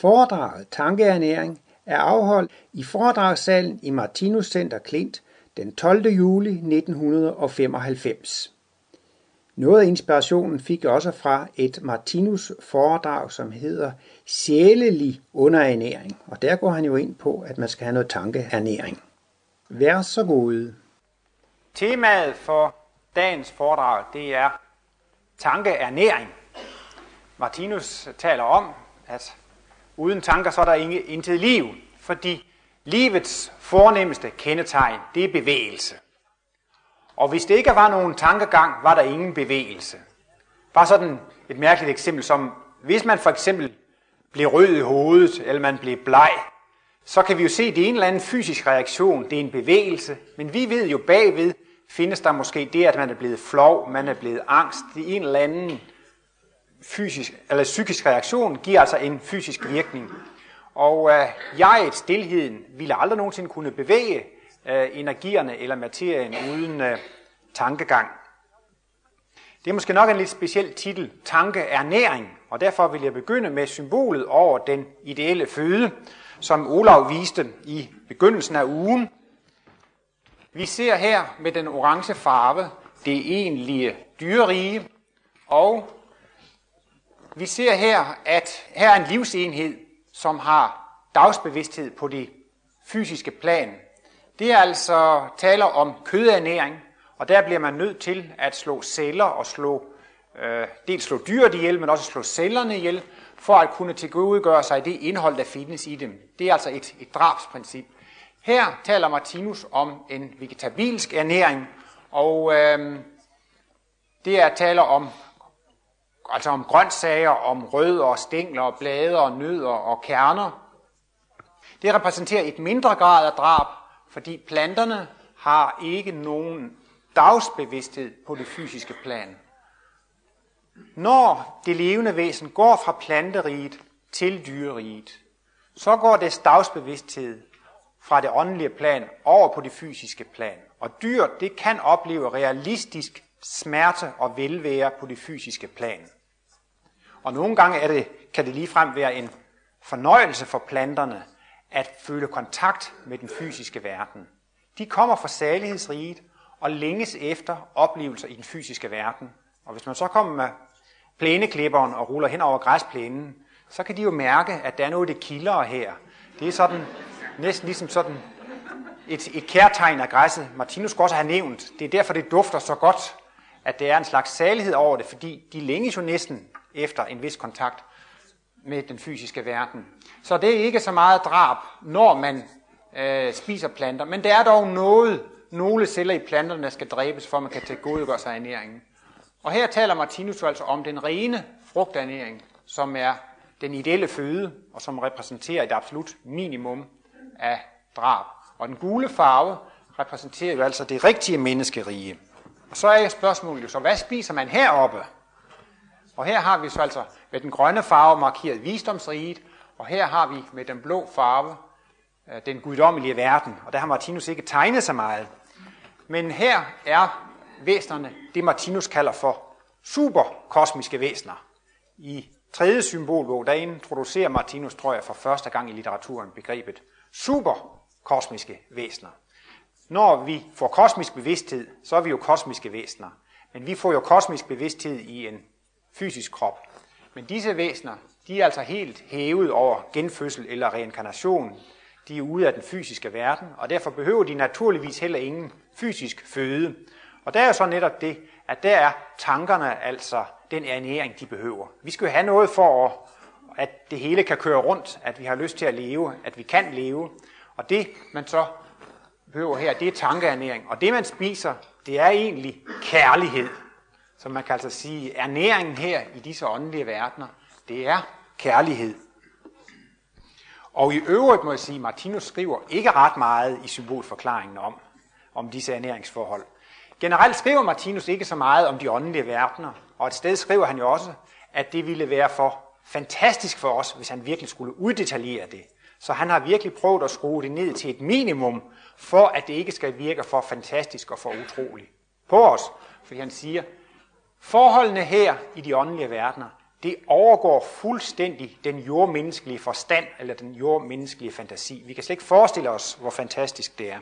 Foredraget Tankeernæring er afholdt i foredragssalen i Martinus Center Klint den 12. juli 1995. Noget af inspirationen fik jeg også fra et Martinus foredrag, som hedder Sjælelig underernæring. Og der går han jo ind på, at man skal have noget tankeernæring. Vær så god. Temaet for dagens foredrag, det er tankeernæring. Martinus taler om, at uden tanker, så er der intet liv, fordi livets fornemmeste kendetegn, det er bevægelse. Og hvis det ikke var nogen tankegang, var der ingen bevægelse. Bare sådan et mærkeligt eksempel som, hvis man for eksempel blev rød i hovedet, eller man blev bleg, så kan vi jo se, at det er en eller anden fysisk reaktion, det er en bevægelse, men vi ved jo bagved, findes der måske det, at man er blevet flov, man er blevet angst, det er en eller anden fysisk, eller psykisk reaktion, giver altså en fysisk virkning. Og øh, jeget, stillheden, ville aldrig nogensinde kunne bevæge øh, energierne eller materien uden øh, tankegang. Det er måske nok en lidt speciel titel, tanke er næring, og derfor vil jeg begynde med symbolet over den ideelle føde, som Olav viste i begyndelsen af ugen. Vi ser her med den orange farve det egentlige dyrerige, og vi ser her, at her er en livsenhed, som har dagsbevidsthed på det fysiske plan. Det er altså taler om kødernæring, og der bliver man nødt til at slå celler og slå, øh, dels slå dyret ihjel, men også slå cellerne ihjel, for at kunne tilgodegøre sig det indhold, der findes i dem. Det er altså et, et drabsprincip. Her taler Martinus om en vegetabilsk ernæring, og øh, det er taler om altså om grøntsager, om rødder, stængler, blade, nødder og kerner. Det repræsenterer et mindre grad af drab, fordi planterne har ikke nogen dagsbevidsthed på det fysiske plan. Når det levende væsen går fra planteriget til dyreriget, så går dets dagsbevidsthed fra det åndelige plan over på det fysiske plan. Og dyr, det kan opleve realistisk smerte og velvære på det fysiske plan. Og nogle gange er det, kan det ligefrem være en fornøjelse for planterne at føle kontakt med den fysiske verden. De kommer fra salighedsriget og længes efter oplevelser i den fysiske verden. Og hvis man så kommer med plæneklipperen og ruller hen over græsplænen, så kan de jo mærke, at der er noget, det kilder her. Det er sådan, næsten ligesom sådan et, et kærtegn af græsset. Martinus skulle også have nævnt. Det er derfor, det dufter så godt, at det er en slags salighed over det, fordi de længes jo næsten efter en vis kontakt med den fysiske verden. Så det er ikke så meget drab, når man øh, spiser planter, men det er dog noget, nogle celler i planterne, der skal dræbes, for at man kan tilgodegøre sig ernæringen. Og her taler Martinus altså om den rene frugternæring, som er den ideelle føde, og som repræsenterer et absolut minimum af drab. Og den gule farve repræsenterer jo altså det rigtige menneskerige. Og så er spørgsmålet jo så, hvad spiser man heroppe? Og her har vi så altså med den grønne farve markeret visdomsriget, og her har vi med den blå farve øh, den guddommelige verden. Og der har Martinus ikke tegnet så meget. Men her er væsnerne det, Martinus kalder for superkosmiske væsner. I tredje symbolbog, der introducerer Martinus, tror jeg, for første gang i litteraturen begrebet superkosmiske væsner. Når vi får kosmisk bevidsthed, så er vi jo kosmiske væsner. Men vi får jo kosmisk bevidsthed i en fysisk krop. Men disse væsener, de er altså helt hævet over genfødsel eller reinkarnation. De er ude af den fysiske verden, og derfor behøver de naturligvis heller ingen fysisk føde. Og der er så netop det, at der er tankerne altså den ernæring, de behøver. Vi skal jo have noget for, at det hele kan køre rundt, at vi har lyst til at leve, at vi kan leve. Og det, man så behøver her, det er tankeernæring. Og det, man spiser, det er egentlig kærlighed. Så man kan altså sige, ernæringen her i disse åndelige verdener, det er kærlighed. Og i øvrigt må jeg sige, at Martinus skriver ikke ret meget i symbolforklaringen om, om disse ernæringsforhold. Generelt skriver Martinus ikke så meget om de åndelige verdener, og et sted skriver han jo også, at det ville være for fantastisk for os, hvis han virkelig skulle uddetaljere det. Så han har virkelig prøvet at skrue det ned til et minimum, for at det ikke skal virke for fantastisk og for utroligt på os. Fordi han siger, Forholdene her i de åndelige verdener, det overgår fuldstændig den jordmenneskelige forstand eller den jordmenneskelige fantasi. Vi kan slet ikke forestille os, hvor fantastisk det er.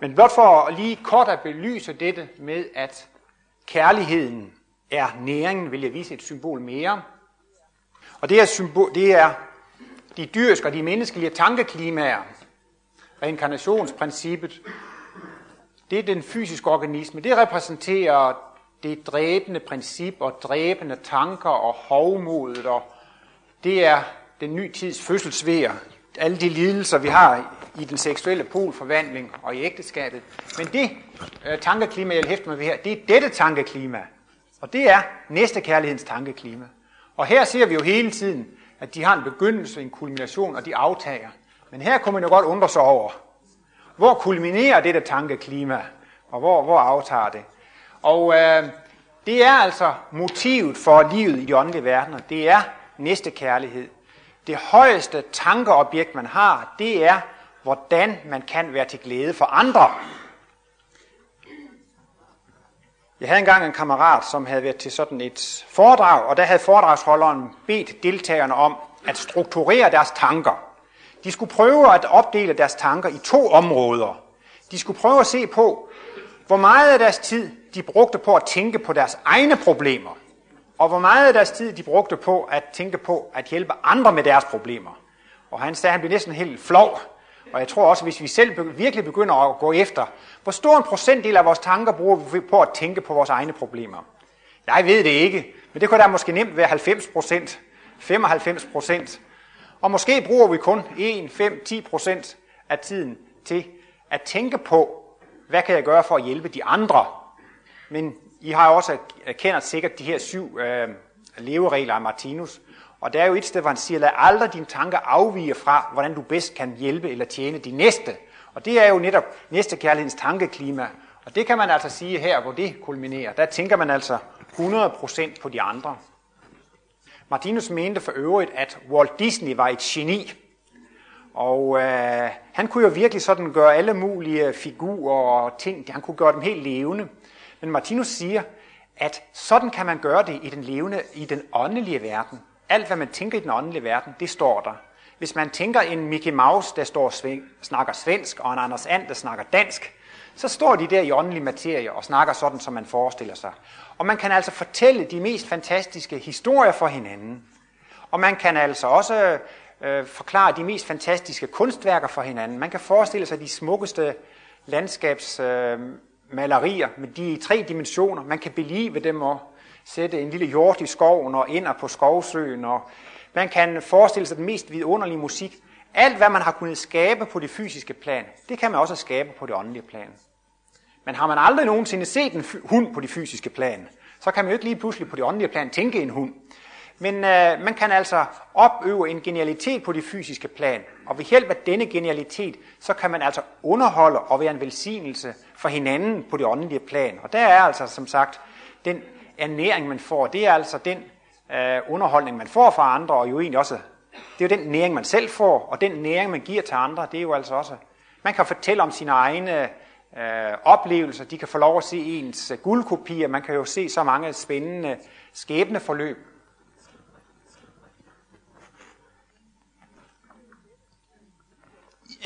Men blot for lige kort at belyse dette med, at kærligheden er næringen, vil jeg vise et symbol mere. Og det er, symbol, det er de dyriske og de menneskelige tankeklimaer, reinkarnationsprincippet, det er den fysiske organisme. Det repræsenterer det dræbende princip og dræbende tanker og hovmodet, og det er den nye tids fødselsvær. Alle de lidelser, vi har i den seksuelle polforvandling og i ægteskabet. Men det øh, tankeklima, jeg hæfter mig ved her, det er dette tankeklima. Og det er næste kærlighedens tankeklima. Og her ser vi jo hele tiden, at de har en begyndelse, en kulmination, og de aftager. Men her kunne man jo godt undre sig over, hvor kulminerer dette tankeklima, og hvor, hvor aftager det? Og øh, det er altså motivet for livet i de åndelige verdener. Det er næste kærlighed. Det højeste tankeobjekt, man har, det er, hvordan man kan være til glæde for andre. Jeg havde engang en kammerat, som havde været til sådan et foredrag, og der havde foredragsholderen bedt deltagerne om at strukturere deres tanker. De skulle prøve at opdele deres tanker i to områder. De skulle prøve at se på, hvor meget af deres tid de brugte på at tænke på deres egne problemer, og hvor meget af deres tid de brugte på at tænke på at hjælpe andre med deres problemer. Og han sagde, at han blev næsten helt flov, og jeg tror også, hvis vi selv virkelig begynder at gå efter, hvor stor en procentdel af vores tanker bruger vi på at tænke på vores egne problemer? Jeg ved det ikke, men det kunne da måske nemt være 90 procent, 95 procent. Og måske bruger vi kun 1, 5, 10 procent af tiden til at tænke på, hvad kan jeg gøre for at hjælpe de andre? Men I har også kender sikkert de her syv øh, leveregler af Martinus. Og der er jo et sted, hvor han siger, lad aldrig dine tanker afvige fra, hvordan du bedst kan hjælpe eller tjene de næste. Og det er jo netop næste kærlighedens tankeklima. Og det kan man altså sige her, hvor det kulminerer. Der tænker man altså 100% på de andre. Martinus mente for øvrigt, at Walt Disney var et geni. Og øh, han kunne jo virkelig sådan gøre alle mulige figurer og ting, han kunne gøre dem helt levende. Men Martinus siger, at sådan kan man gøre det i den levende, i den åndelige verden. Alt, hvad man tænker i den åndelige verden, det står der. Hvis man tænker en Mickey Mouse, der står snakker svensk, og en Anders And, der snakker dansk, så står de der i åndelig materie og snakker sådan, som man forestiller sig. Og man kan altså fortælle de mest fantastiske historier for hinanden. Og man kan altså også øh, forklare de mest fantastiske kunstværker for hinanden. Man kan forestille sig de smukkeste landskabs... øh, med de tre dimensioner. Man kan belive dem og sætte en lille hjort i skoven og ind på skovsøen. Og man kan forestille sig den mest vidunderlige musik. Alt, hvad man har kunnet skabe på det fysiske plan, det kan man også skabe på det åndelige plan. Men har man aldrig nogensinde set en hund på det fysiske plan, så kan man jo ikke lige pludselig på det åndelige plan tænke en hund. Men øh, man kan altså opøve en genialitet på det fysiske plan, og ved hjælp af denne genialitet, så kan man altså underholde og være en velsignelse for hinanden på det åndelige plan. Og der er altså som sagt den ernæring, man får, det er altså den øh, underholdning, man får fra andre, og jo egentlig også, det er jo den næring, man selv får, og den næring, man giver til andre, det er jo altså også, man kan fortælle om sine egne øh, oplevelser, de kan få lov at se ens guldkopier, man kan jo se så mange spændende skæbneforløb.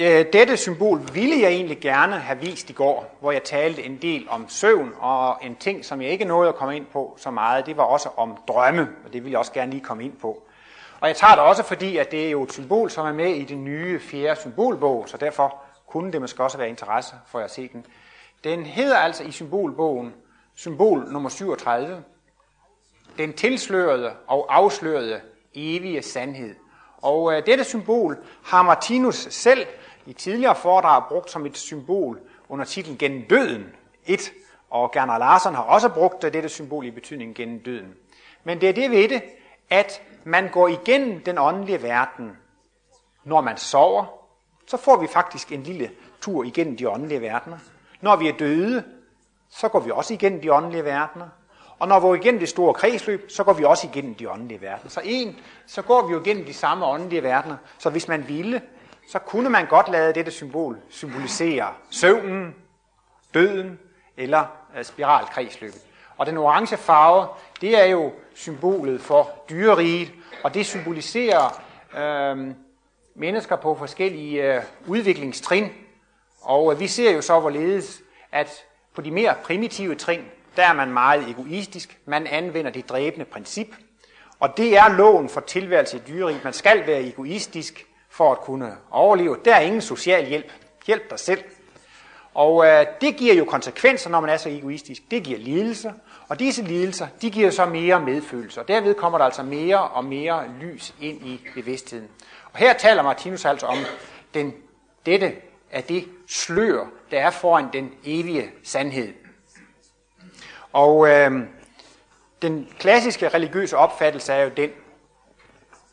Øh, dette symbol ville jeg egentlig gerne have vist i går, hvor jeg talte en del om søvn, og en ting, som jeg ikke nåede at komme ind på så meget, det var også om drømme, og det vil jeg også gerne lige komme ind på. Og jeg tager det også, fordi at det er jo et symbol, som er med i den nye fjerde symbolbog, så derfor kunne det måske også være interesse for at se den. Den hedder altså i symbolbogen symbol nummer 37, den tilslørede og afslørede evige sandhed. Og øh, dette symbol har Martinus selv i tidligere foredrag brugt som et symbol under titlen Gennem døden. Et, og Gerner Larsen har også brugt dette symbol i betydningen gennem døden. Men det er det ved det, at man går igennem den åndelige verden, når man sover, så får vi faktisk en lille tur igennem de åndelige verdener. Når vi er døde, så går vi også igennem de åndelige verdener. Og når vi går igennem det store kredsløb, så går vi også igennem de åndelige verdener. Så en, så går vi jo igennem de samme åndelige verdener. Så hvis man ville, så kunne man godt lade dette symbol symbolisere søvnen, døden eller øh, spiralkredsløbet. Og den orange farve, det er jo symbolet for dyreriget, og det symboliserer øh, mennesker på forskellige øh, udviklingstrin. Og øh, vi ser jo så hvorledes, at på de mere primitive trin, der er man meget egoistisk. Man anvender det dræbende princip. Og det er loven for tilværelse i dyreriget. Man skal være egoistisk for at kunne overleve. Der er ingen social hjælp. Hjælp dig selv. Og øh, det giver jo konsekvenser, når man er så egoistisk. Det giver lidelser, og disse lidelser, de giver så mere medfølelse. Og derved kommer der altså mere og mere lys ind i bevidstheden. Og her taler Martinus altså om den, dette af det slør, der er foran den evige sandhed. Og øh, den klassiske religiøse opfattelse er jo den,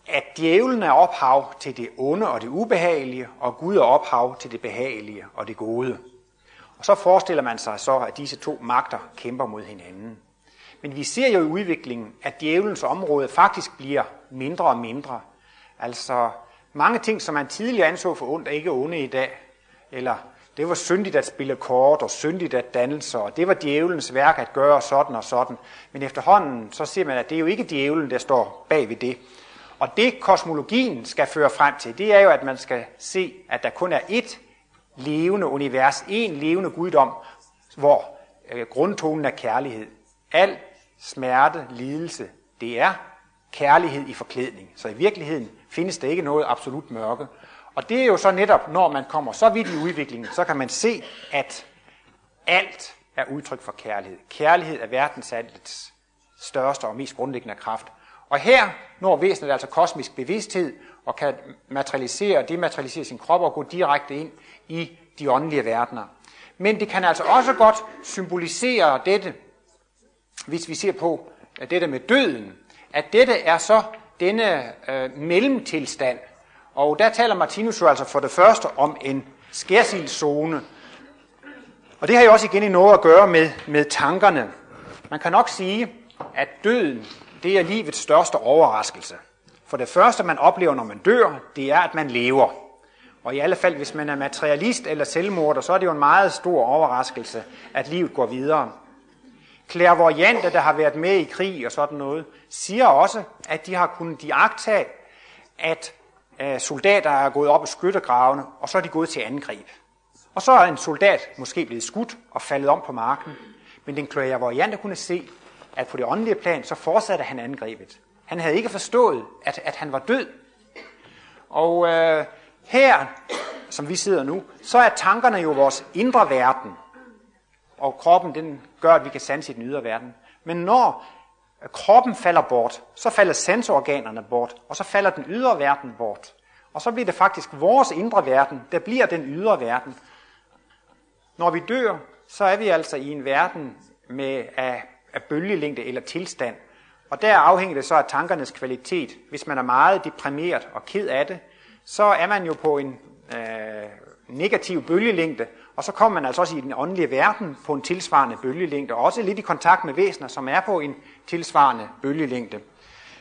at djævlen er ophav til det onde og det ubehagelige, og Gud er ophav til det behagelige og det gode. Og så forestiller man sig så, at disse to magter kæmper mod hinanden. Men vi ser jo i udviklingen, at djævelens område faktisk bliver mindre og mindre. Altså mange ting, som man tidligere anså for ondt, er ikke onde i dag. Eller det var syndigt at spille kort, og syndigt at danse, og det var djævelens værk at gøre sådan og sådan. Men efterhånden, så ser man, at det er jo ikke djævelen, der står bag ved det. Og det kosmologien skal føre frem til, det er jo, at man skal se, at der kun er ét levende univers, en levende guddom, hvor øh, grundtonen er kærlighed. Al smerte, lidelse, det er kærlighed i forklædning. Så i virkeligheden findes der ikke noget absolut mørke. Og det er jo så netop, når man kommer så vidt i udviklingen, så kan man se, at alt er udtryk for kærlighed. Kærlighed er verdens altets største og mest grundlæggende kraft. Og her når væsenet altså kosmisk bevidsthed og kan materialisere og dematerialisere sin krop og gå direkte ind i de åndelige verdener. Men det kan altså også godt symbolisere dette, hvis vi ser på øh, dette med døden, at dette er så denne øh, mellemtilstand. Og der taler Martinus jo altså for det første om en skærsildszone. Og det har jo også igen i noget at gøre med, med tankerne. Man kan nok sige, at døden det er livets største overraskelse. For det første, man oplever, når man dør, det er, at man lever. Og i alle fald, hvis man er materialist eller selvmorder, så er det jo en meget stor overraskelse, at livet går videre. Klærvorianter, der har været med i krig og sådan noget, siger også, at de har kunnet diagtage, at øh, soldater er gået op i skyttegravene, og så er de gået til angreb. Og så er en soldat måske blevet skudt og faldet om på marken. Men den klærvorianter kunne se, at på det åndelige plan, så fortsatte han angrebet. Han havde ikke forstået, at, at han var død. Og øh, her, som vi sidder nu, så er tankerne jo vores indre verden. Og kroppen, den gør, at vi kan sanse i den ydre verden. Men når kroppen falder bort, så falder sansorganerne bort, og så falder den ydre verden bort. Og så bliver det faktisk vores indre verden, der bliver den ydre verden. Når vi dør, så er vi altså i en verden med, af af bølgelængde eller tilstand. Og der afhænger det så af tankernes kvalitet. Hvis man er meget deprimeret og ked af det, så er man jo på en øh, negativ bølgelængde, og så kommer man altså også i den åndelige verden på en tilsvarende bølgelængde, og også lidt i kontakt med væsener, som er på en tilsvarende bølgelængde.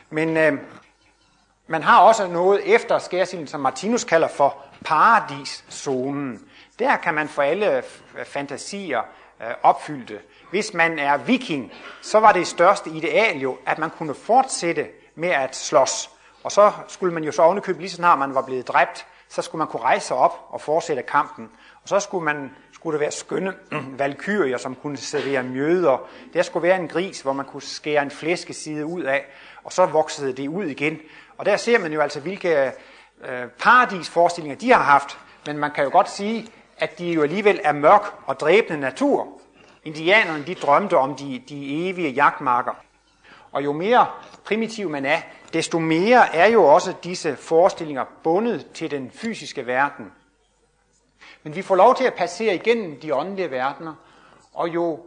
Men øh, man har også noget efter skærsilden, som Martinus kalder for paradiszonen. Der kan man få alle fantasier øh, opfyldte. Hvis man er viking, så var det største ideal jo, at man kunne fortsætte med at slås. Og så skulle man jo så ovenikøbe, lige så snart man var blevet dræbt, så skulle man kunne rejse sig op og fortsætte kampen. Og så skulle, man, skulle der være skønne valkyrier, som kunne servere mjøder. Der skulle være en gris, hvor man kunne skære en flæskeside ud af, og så voksede det ud igen. Og der ser man jo altså, hvilke øh, paradisforestillinger de har haft. Men man kan jo godt sige, at de jo alligevel er mørk og dræbende natur. Indianerne de drømte om de, de evige jagtmarker. Og jo mere primitiv man er, desto mere er jo også disse forestillinger bundet til den fysiske verden. Men vi får lov til at passere igennem de åndelige verdener, og jo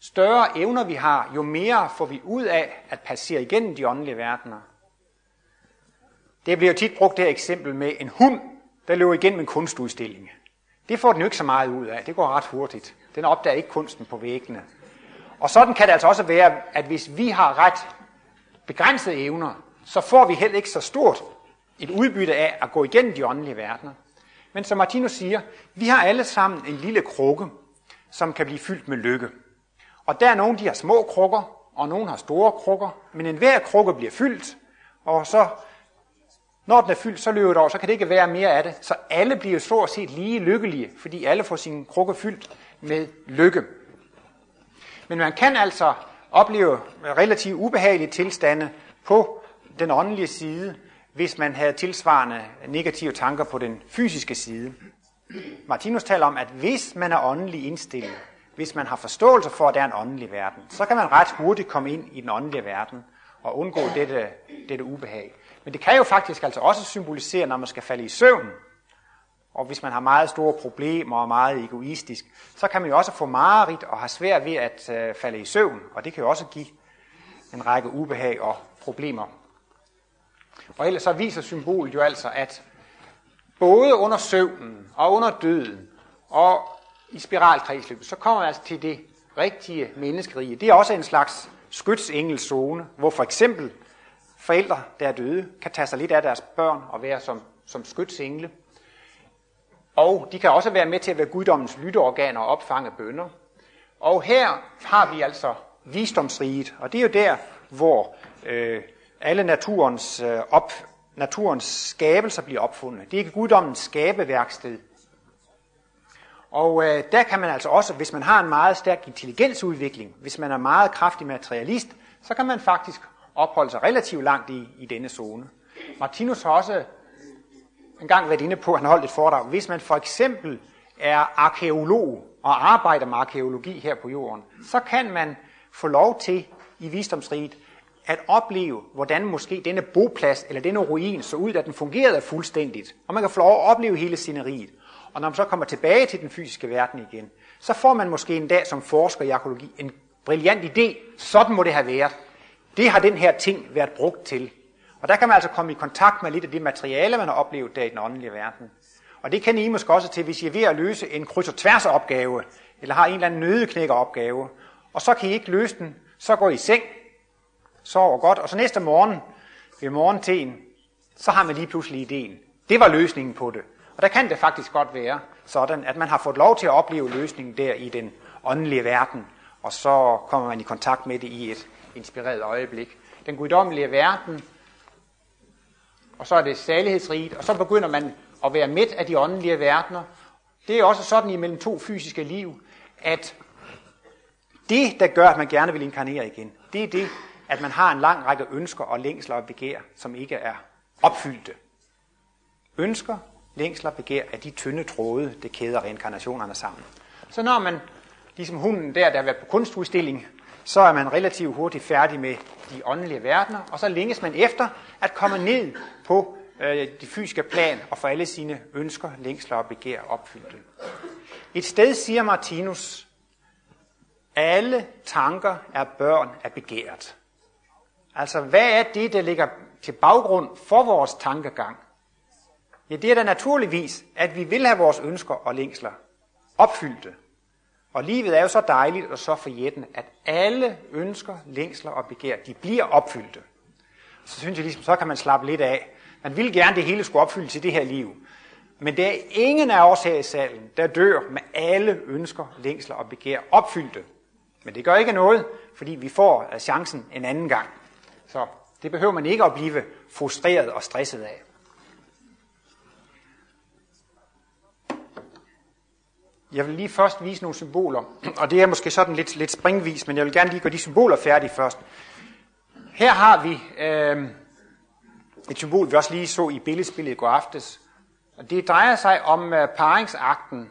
større evner vi har, jo mere får vi ud af at passere igennem de åndelige verdener. Det bliver jo tit brugt det her eksempel med en hund, der løber igennem en kunstudstilling. Det får den jo ikke så meget ud af. Det går ret hurtigt. Den opdager ikke kunsten på væggene. Og sådan kan det altså også være, at hvis vi har ret begrænsede evner, så får vi heller ikke så stort et udbytte af at gå igennem de åndelige verdener. Men som Martinus siger, vi har alle sammen en lille krukke, som kan blive fyldt med lykke. Og der er nogen, de har små krukker, og nogen har store krukker, men enhver krukke bliver fyldt, og så, når den er fyldt, så løber det over, så kan det ikke være mere af det. Så alle bliver stort set lige lykkelige, fordi alle får sin krukke fyldt med lykke. Men man kan altså opleve relativt ubehagelige tilstande på den åndelige side, hvis man havde tilsvarende negative tanker på den fysiske side. Martinus taler om, at hvis man er åndelig indstillet, hvis man har forståelse for, at der er en åndelig verden, så kan man ret hurtigt komme ind i den åndelige verden og undgå dette, dette ubehag. Men det kan jo faktisk altså også symbolisere, når man skal falde i søvn, og hvis man har meget store problemer og er meget egoistisk, så kan man jo også få mareridt og have svært ved at øh, falde i søvn, og det kan jo også give en række ubehag og problemer. Og ellers så viser symbolet jo altså, at både under søvnen og under døden og i spiralkredsløbet, så kommer man altså til det rigtige menneskerige. Det er også en slags skytsengelszone, hvor for eksempel forældre, der er døde, kan tage sig lidt af deres børn og være som, som skytsengle. Og de kan også være med til at være guddommens lytteorganer og opfange bønder. Og her har vi altså visdomsriget, og det er jo der, hvor øh, alle naturens, øh, op, naturens skabelser bliver opfundet. Det er ikke guddommens skabeværksted. Og øh, der kan man altså også, hvis man har en meget stærk intelligensudvikling, hvis man er meget kraftig materialist, så kan man faktisk opholde sig relativt langt i, i denne zone. Martinus har også en gang været inde på, at han holdt et foredrag. Hvis man for eksempel er arkeolog og arbejder med arkeologi her på jorden, så kan man få lov til i visdomsriget at opleve, hvordan måske denne boplads eller denne ruin så ud, at den fungerede fuldstændigt. Og man kan få lov at opleve hele sceneriet. Og når man så kommer tilbage til den fysiske verden igen, så får man måske en dag som forsker i arkeologi en brilliant idé. Sådan må det have været. Det har den her ting været brugt til. Og der kan man altså komme i kontakt med lidt af det materiale, man har oplevet der i den åndelige verden. Og det kan I måske også til, hvis I er ved at løse en kryds- og tværs opgave, eller har en eller anden nødeknækker opgave, og så kan I ikke løse den, så går I i seng, sover godt, og så næste morgen ved morgenteen, så har man lige pludselig ideen. Det var løsningen på det. Og der kan det faktisk godt være sådan, at man har fået lov til at opleve løsningen der i den åndelige verden, og så kommer man i kontakt med det i et inspireret øjeblik. Den guddommelige verden og så er det salighedsriget, og så begynder man at være midt af de åndelige verdener. Det er også sådan imellem to fysiske liv, at det, der gør, at man gerne vil inkarnere igen, det er det, at man har en lang række ønsker og længsler og begær, som ikke er opfyldte. Ønsker, længsler og begær er de tynde tråde, det kæder reinkarnationerne sammen. Så når man, ligesom hunden der, der har været på kunstudstilling, så er man relativt hurtigt færdig med de åndelige verdener, og så længes man efter at komme ned på øh, de fysiske plan og få alle sine ønsker, længsler og begær opfyldt. Et sted siger Martinus, alle tanker er børn af begæret. Altså, hvad er det, der ligger til baggrund for vores tankegang? Ja, det er da naturligvis, at vi vil have vores ønsker og længsler opfyldte. Og livet er jo så dejligt og så forjættende, at alle ønsker, længsler og begær, de bliver opfyldte. Så synes jeg ligesom, så kan man slappe lidt af. Man vil gerne, det hele skulle opfyldes i det her liv. Men der er ingen af os her i salen, der dør med alle ønsker, længsler og begær opfyldte. Men det gør ikke noget, fordi vi får chancen en anden gang. Så det behøver man ikke at blive frustreret og stresset af. Jeg vil lige først vise nogle symboler, og det er måske sådan lidt, lidt springvis, men jeg vil gerne lige gøre de symboler færdige først. Her har vi øh, et symbol, vi også lige så i billedspillet i går aftes. Og det drejer sig om øh, paringsakten.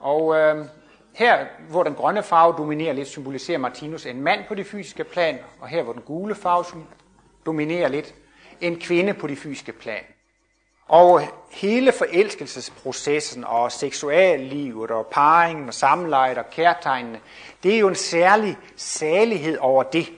Og øh, her, hvor den grønne farve dominerer lidt, symboliserer Martinus en mand på det fysiske plan, og her, hvor den gule farve dominerer lidt, en kvinde på det fysiske plan. Og hele forelskelsesprocessen og seksuallivet og parringen og samlejet og kærtegnene, det er jo en særlig salighed over det.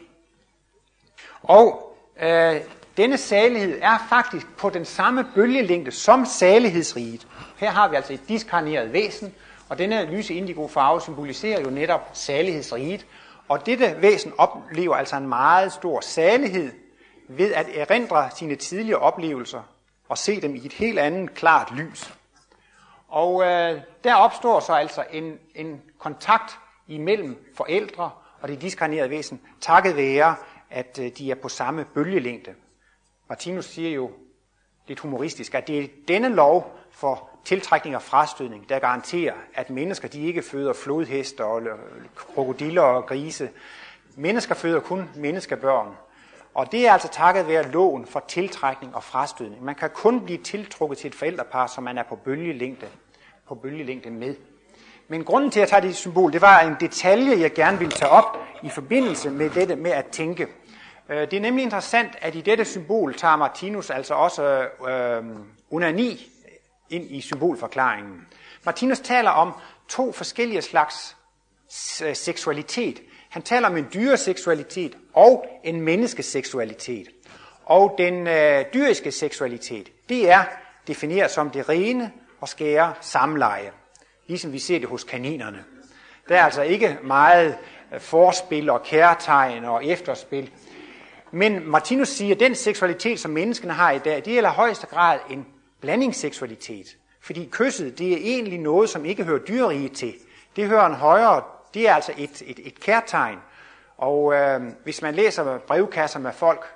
Og øh, denne salighed er faktisk på den samme bølgelængde som salighedsriget. Her har vi altså et diskarneret væsen, og denne lyse indigo farve symboliserer jo netop salighedsriget. Og dette væsen oplever altså en meget stor salighed ved at erindre sine tidligere oplevelser og se dem i et helt andet klart lys. Og øh, der opstår så altså en, en kontakt imellem forældre og det diskarnerede væsen, takket være, at øh, de er på samme bølgelængde. Martinus siger jo lidt humoristisk, at det er denne lov for tiltrækning og frastødning, der garanterer, at mennesker de ikke føder flodheste og krokodiller og grise. Mennesker føder kun menneskebørn. Og det er altså takket være loven for tiltrækning og frastødning. Man kan kun blive tiltrukket til et forældrepar, som man er på bølgelængde, på bølgelængde med. Men grunden til, at jeg tager det symbol, det var en detalje, jeg gerne ville tage op i forbindelse med dette med at tænke. Øh, det er nemlig interessant, at i dette symbol tager Martinus altså også øh, unani ind i symbolforklaringen. Martinus taler om to forskellige slags seksualitet. Han taler om en dyreseksualitet og en menneskeseksualitet. Og den øh, dyriske seksualitet, det er defineret som det rene og skære samleje. Ligesom vi ser det hos kaninerne. Der er altså ikke meget øh, forspil og kærtegn og efterspil. Men Martinus siger, at den seksualitet, som menneskene har i dag, det er i højeste grad en blandingsseksualitet. Fordi kysset, det er egentlig noget, som ikke hører dyreriget til. Det hører en højere, det er altså et, et, et kærtegn. Og øh, hvis man læser brevkasser med folk,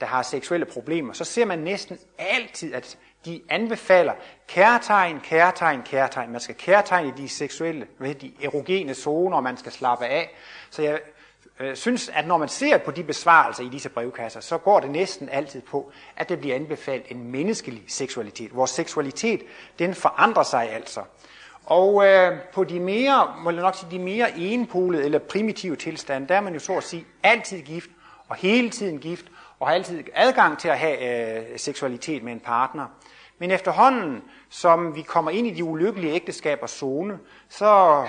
der har seksuelle problemer, så ser man næsten altid, at de anbefaler kærtegn, kærtegn, kærtegn. Man skal kærtegne de seksuelle, de erogene zoner, og man skal slappe af. Så jeg øh, synes, at når man ser på de besvarelser i disse brevkasser, så går det næsten altid på, at det bliver anbefalet en menneskelig seksualitet. Vores seksualitet, den forandrer sig altså. Og øh, på de mere, må jeg nok sige, de mere enpolede eller primitive tilstande, der er man jo så at sige altid gift, og hele tiden gift, og har altid adgang til at have øh, seksualitet med en partner. Men efterhånden, som vi kommer ind i de ulykkelige ægteskabers zone, så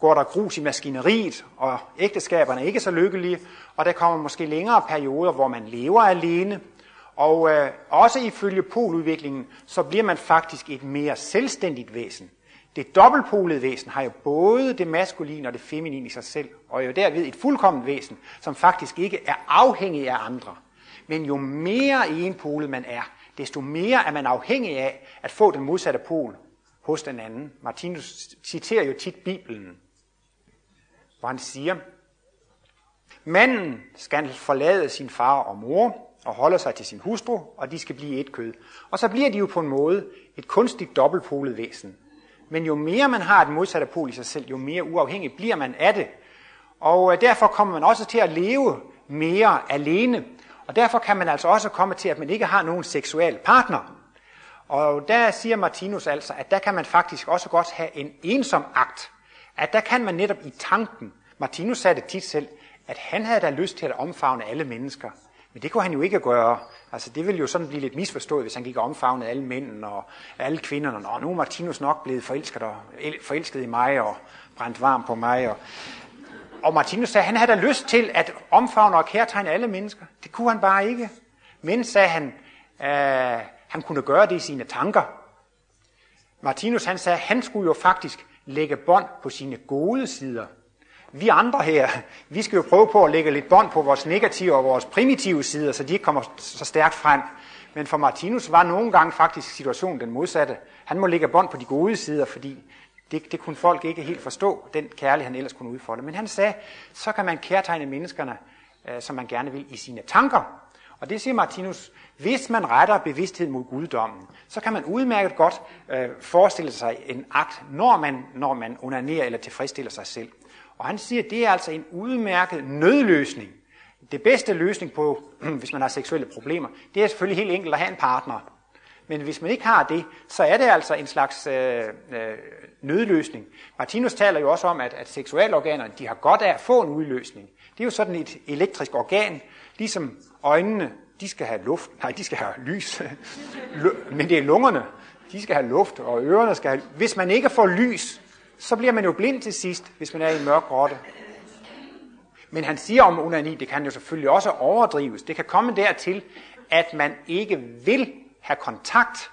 går der grus i maskineriet, og ægteskaberne er ikke så lykkelige, og der kommer måske længere perioder, hvor man lever alene, og øh, også ifølge poludviklingen, så bliver man faktisk et mere selvstændigt væsen. Det dobbeltpolede væsen har jo både det maskuline og det feminine i sig selv, og er jo derved et fuldkommen væsen, som faktisk ikke er afhængig af andre. Men jo mere enpolet man er, desto mere er man afhængig af at få den modsatte pol hos den anden. Martinus citerer jo tit Bibelen, hvor han siger, Manden skal forlade sin far og mor og holde sig til sin hustru, og de skal blive et kød. Og så bliver de jo på en måde et kunstigt dobbeltpolet væsen. Men jo mere man har et modsatte pol i sig selv, jo mere uafhængig bliver man af det. Og øh, derfor kommer man også til at leve mere alene. Og derfor kan man altså også komme til, at man ikke har nogen seksuel partner. Og der siger Martinus altså, at der kan man faktisk også godt have en ensom akt. At der kan man netop i tanken, Martinus sagde det tit selv, at han havde da lyst til at omfavne alle mennesker. Men det kunne han jo ikke gøre. Altså, det ville jo sådan blive lidt misforstået, hvis han gik og omfavnede alle mændene og alle kvinderne. Og nu er Martinus nok blevet forelsket, og, forelsket i mig og brændt varm på mig. Og, og Martinus sagde, at han havde da lyst til at omfavne og kærtegne alle mennesker. Det kunne han bare ikke. Men, sagde han, øh, han kunne gøre det i sine tanker. Martinus han sagde, at han skulle jo faktisk lægge bånd på sine gode sider. Vi andre her, vi skal jo prøve på at lægge lidt bånd på vores negative og vores primitive sider, så de ikke kommer så stærkt frem. Men for Martinus var nogle gange faktisk situationen den modsatte. Han må lægge bånd på de gode sider, fordi det, det kunne folk ikke helt forstå, den kærlighed han ellers kunne udfolde. Men han sagde, så kan man kærtegne menneskerne, øh, som man gerne vil, i sine tanker. Og det siger Martinus, hvis man retter bevidsthed mod guddommen, så kan man udmærket godt øh, forestille sig en akt, når man, når man onanerer eller tilfredsstiller sig selv. Og han siger, at det er altså en udmærket nødløsning. Det bedste løsning på, hvis man har seksuelle problemer, det er selvfølgelig helt enkelt at have en partner. Men hvis man ikke har det, så er det altså en slags øh, øh, nødløsning. Martinus taler jo også om, at, at seksualorganerne de har godt af at få en udløsning. Det er jo sådan et elektrisk organ, ligesom øjnene, de skal have luft, nej, de skal have lys, men det er lungerne, de skal have luft, og ørerne skal have... Hvis man ikke får lys, så bliver man jo blind til sidst, hvis man er i en mørk grotte. Men han siger om onani, det kan jo selvfølgelig også overdrives. Det kan komme dertil, at man ikke vil have kontakt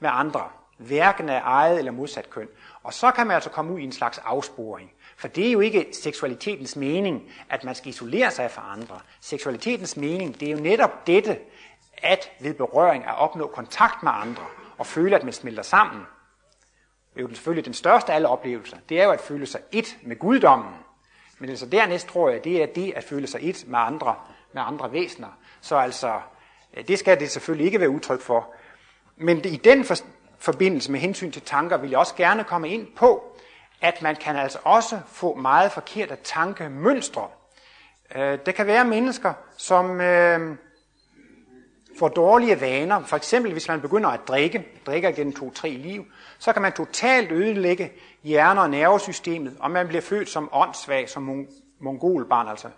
med andre, hverken af eget eller modsat køn. Og så kan man altså komme ud i en slags afsporing. For det er jo ikke seksualitetens mening, at man skal isolere sig fra andre. Seksualitetens mening, det er jo netop dette, at ved berøring at opnå kontakt med andre og føle, at man smelter sammen er jo selvfølgelig den største af alle oplevelser, det er jo at føle sig et med guddommen. Men altså dernæst tror jeg, det er det at føle sig et med andre, med andre væsener. Så altså, det skal det selvfølgelig ikke være udtryk for. Men i den for, forbindelse med hensyn til tanker, vil jeg også gerne komme ind på, at man kan altså også få meget forkerte tankemønstre. Øh, det kan være mennesker, som øh, får dårlige vaner. For eksempel hvis man begynder at drikke, drikker gennem to-tre liv, så kan man totalt ødelægge hjerne- og nervesystemet, og man bliver født som åndssvag, som mongolbarn, altså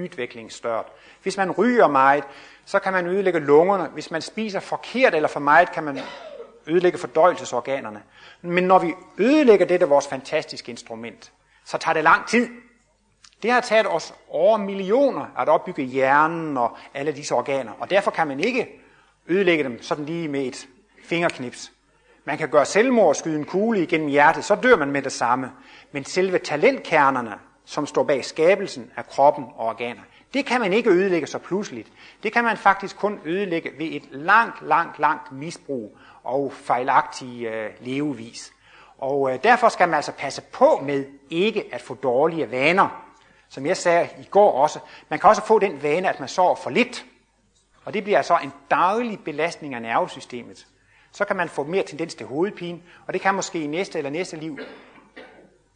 udviklingsstørt. Hvis man ryger meget, så kan man ødelægge lungerne. Hvis man spiser forkert eller for meget, kan man ødelægge fordøjelsesorganerne. Men når vi ødelægger dette vores fantastiske instrument, så tager det lang tid. Det har taget os over millioner at opbygge hjernen og alle disse organer, og derfor kan man ikke ødelægge dem sådan lige med et fingerknips. Man kan gøre selvmord og skyde en kugle igennem hjertet, så dør man med det samme. Men selve talentkernerne, som står bag skabelsen af kroppen og organer, det kan man ikke ødelægge så pludseligt. Det kan man faktisk kun ødelægge ved et langt, langt, langt misbrug og fejlagtig øh, levevis. Og øh, derfor skal man altså passe på med ikke at få dårlige vaner. Som jeg sagde i går også, man kan også få den vane, at man sover for lidt. Og det bliver altså en daglig belastning af nervesystemet. Så kan man få mere tendens til hovedpine, og det kan måske i næste eller næste liv